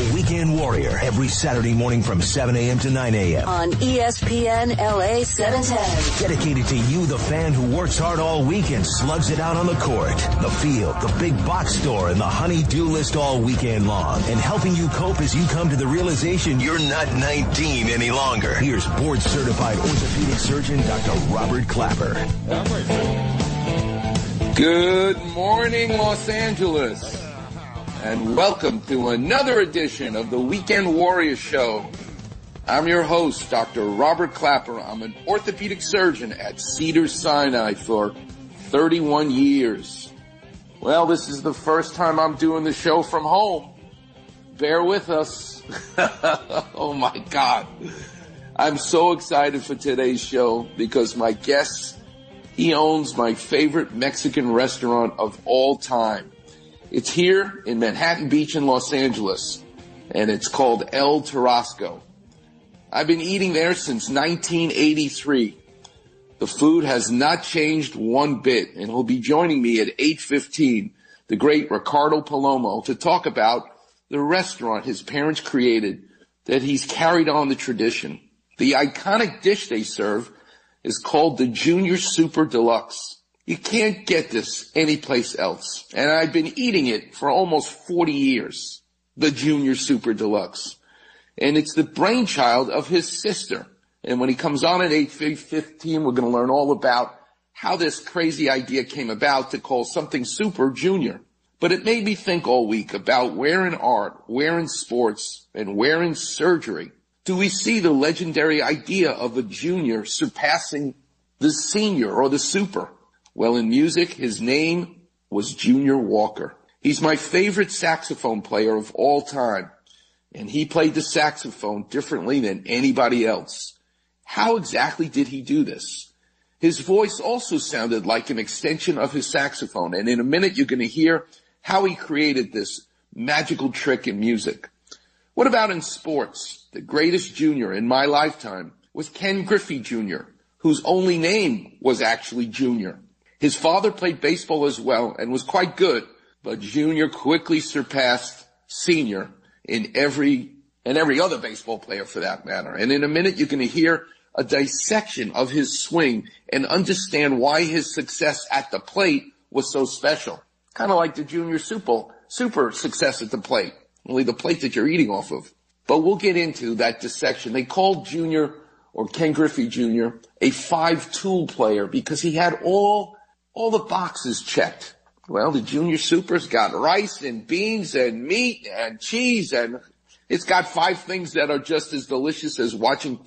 The Weekend Warrior every Saturday morning from 7 a.m. to 9 a.m. on ESPN LA 710. Dedicated to you, the fan who works hard all week and slugs it out on the court, the field, the big box store, and the honey-do list all weekend long. And helping you cope as you come to the realization you're not 19 any longer. Here's board certified orthopedic surgeon Dr. Robert Clapper. Good morning, Los Angeles, and welcome to another edition of the Weekend Warrior Show. I'm your host, Dr. Robert Clapper. I'm an orthopedic surgeon at Cedar Sinai for 31 years. Well, this is the first time I'm doing the show from home. Bear with us. oh my God. I'm so excited for today's show because my guest he owns my favorite Mexican restaurant of all time. It's here in Manhattan Beach in Los Angeles, and it's called El Tarasco. I've been eating there since 1983. The food has not changed one bit, and he'll be joining me at 8.15, the great Ricardo Palomo, to talk about the restaurant his parents created that he's carried on the tradition. The iconic dish they serve is called the Junior Super Deluxe. You can't get this anyplace else. And I've been eating it for almost 40 years. The Junior Super Deluxe. And it's the brainchild of his sister. And when he comes on at 8.15, we're going to learn all about how this crazy idea came about to call something super junior. But it made me think all week about where in art, where in sports, and where in surgery do we see the legendary idea of a junior surpassing the senior or the super? Well, in music, his name was Junior Walker. He's my favorite saxophone player of all time. And he played the saxophone differently than anybody else. How exactly did he do this? His voice also sounded like an extension of his saxophone. And in a minute, you're going to hear how he created this magical trick in music. What about in sports? The greatest junior in my lifetime was Ken Griffey Jr., whose only name was actually Junior. His father played baseball as well and was quite good, but Junior quickly surpassed Senior in every, and every other baseball player for that matter. And in a minute you're going to hear a dissection of his swing and understand why his success at the plate was so special. Kind of like the Junior Super, super success at the plate only the plate that you're eating off of. But we'll get into that dissection. They called Junior or Ken Griffey Jr. a five tool player because he had all, all the boxes checked. Well, the Junior Super's got rice and beans and meat and cheese and it's got five things that are just as delicious as watching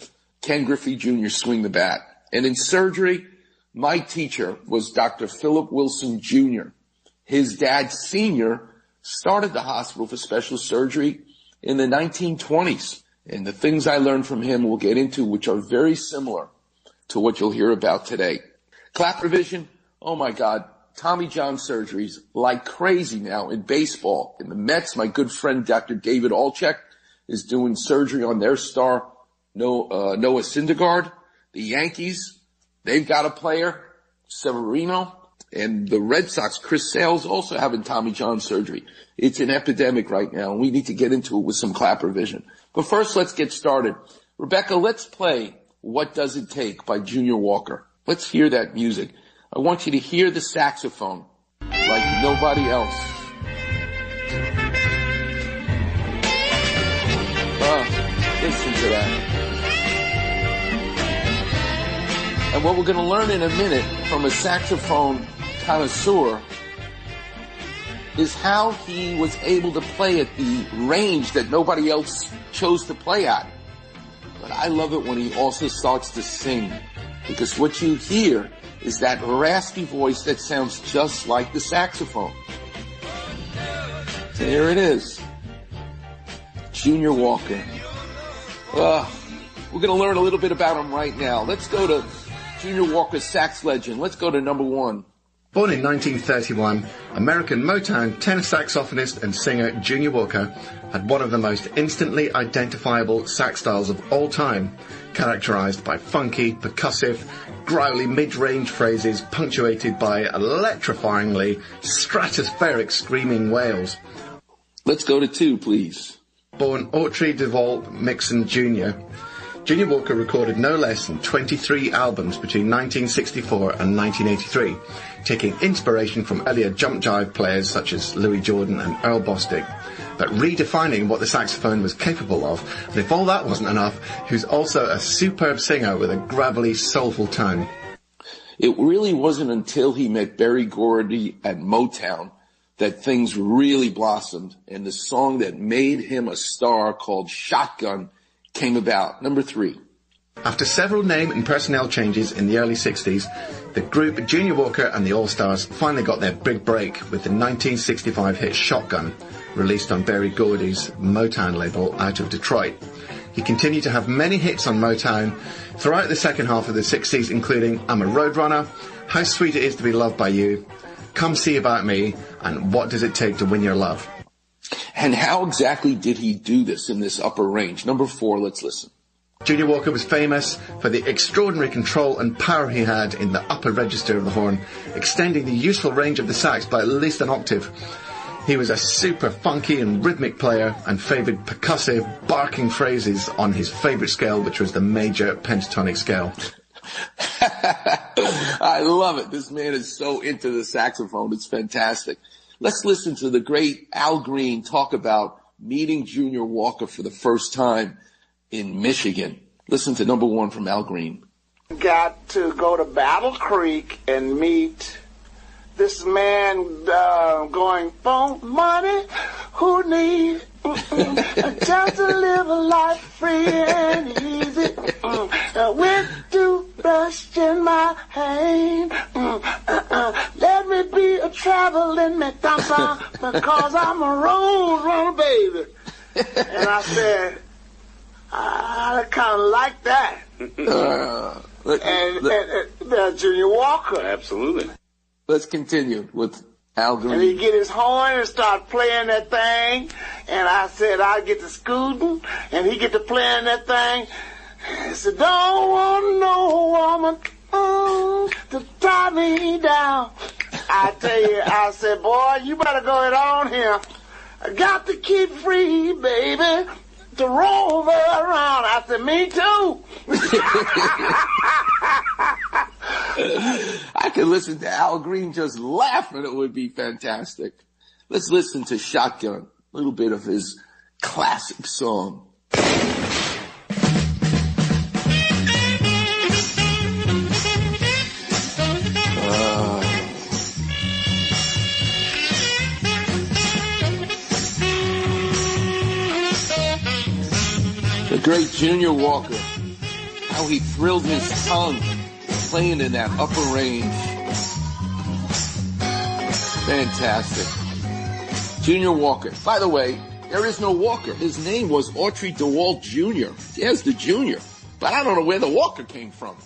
Ken Griffey Jr. swing the bat. And in surgery, my teacher was Dr. Philip Wilson Jr. His dad, senior, started the hospital for special surgery in the 1920s. And the things I learned from him we'll get into, which are very similar to what you'll hear about today. Clap vision. Oh my God. Tommy John surgeries like crazy now in baseball. In the Mets, my good friend Dr. David Altchek is doing surgery on their star Noah, uh, Noah Syndergaard. The Yankees, they've got a player, Severino. And the Red Sox, Chris Sale's also having Tommy John surgery. It's an epidemic right now and we need to get into it with some clapper vision. But first let's get started. Rebecca, let's play What Does It Take by Junior Walker. Let's hear that music. I want you to hear the saxophone like nobody else. Oh, listen to that. And what we're going to learn in a minute from a saxophone connoisseur is how he was able to play at the range that nobody else chose to play at. But I love it when he also starts to sing because what you hear is that raspy voice that sounds just like the saxophone. So here it is. Junior Walker. Uh, we're going to learn a little bit about him right now. Let's go to Junior Walker's sax legend. Let's go to number one. Born in 1931, American Motown tenor saxophonist and singer Junior Walker had one of the most instantly identifiable sax styles of all time, characterized by funky, percussive, growly mid-range phrases punctuated by electrifyingly stratospheric screaming wails. Let's go to two, please. Born Autry DeWalt Mixon Jr., Junior Walker recorded no less than 23 albums between 1964 and 1983, taking inspiration from earlier jump jive players such as Louis Jordan and Earl Bostic, but redefining what the saxophone was capable of. And if all that wasn't enough, he was also a superb singer with a gravelly, soulful tone. It really wasn't until he met Berry Gordy at Motown that things really blossomed and the song that made him a star called Shotgun came about. Number three. After several name and personnel changes in the early 60s, the group Junior Walker and the All-Stars finally got their big break with the 1965 hit Shotgun, released on Berry Gordy's Motown label out of Detroit. He continued to have many hits on Motown throughout the second half of the 60s, including I'm a Roadrunner, How Sweet It Is to Be Loved by You, Come See About Me, and What Does It Take to Win Your Love. And how exactly did he do this in this upper range? Number four, let's listen. Junior Walker was famous for the extraordinary control and power he had in the upper register of the horn, extending the useful range of the sax by at least an octave. He was a super funky and rhythmic player and favoured percussive, barking phrases on his favourite scale, which was the major pentatonic scale. I love it. This man is so into the saxophone. It's fantastic. Let's listen to the great Al Green talk about meeting Junior Walker for the first time in Michigan. Listen to number one from Al Green. Got to go to Battle Creek and meet this man uh, going for money who need just to live a life free and easy. Mm, with toothbrush in my hand. Mm, uh, let me be a traveling McDonald's because I'm a road runner, baby. And I said, I kind of like that. Uh, look, and, look. and, and uh, Junior Walker. Absolutely. Let's continue with Al Green. And he get his horn and start playing that thing. And I said, I get to scooting and he get to playing that thing. He said, don't want no woman to tie me down. I tell you, I said, boy, you better go it on here. I got to keep free, baby, to rover around. I said, me too. I could listen to Al Green just laughing. It would be fantastic. Let's listen to Shotgun, a little bit of his classic song. Great Junior Walker, how he thrilled his tongue playing in that upper range. Fantastic. Junior Walker. By the way, there is no Walker. His name was Autry DeWalt Jr. Yes, the Junior. But I don't know where the Walker came from.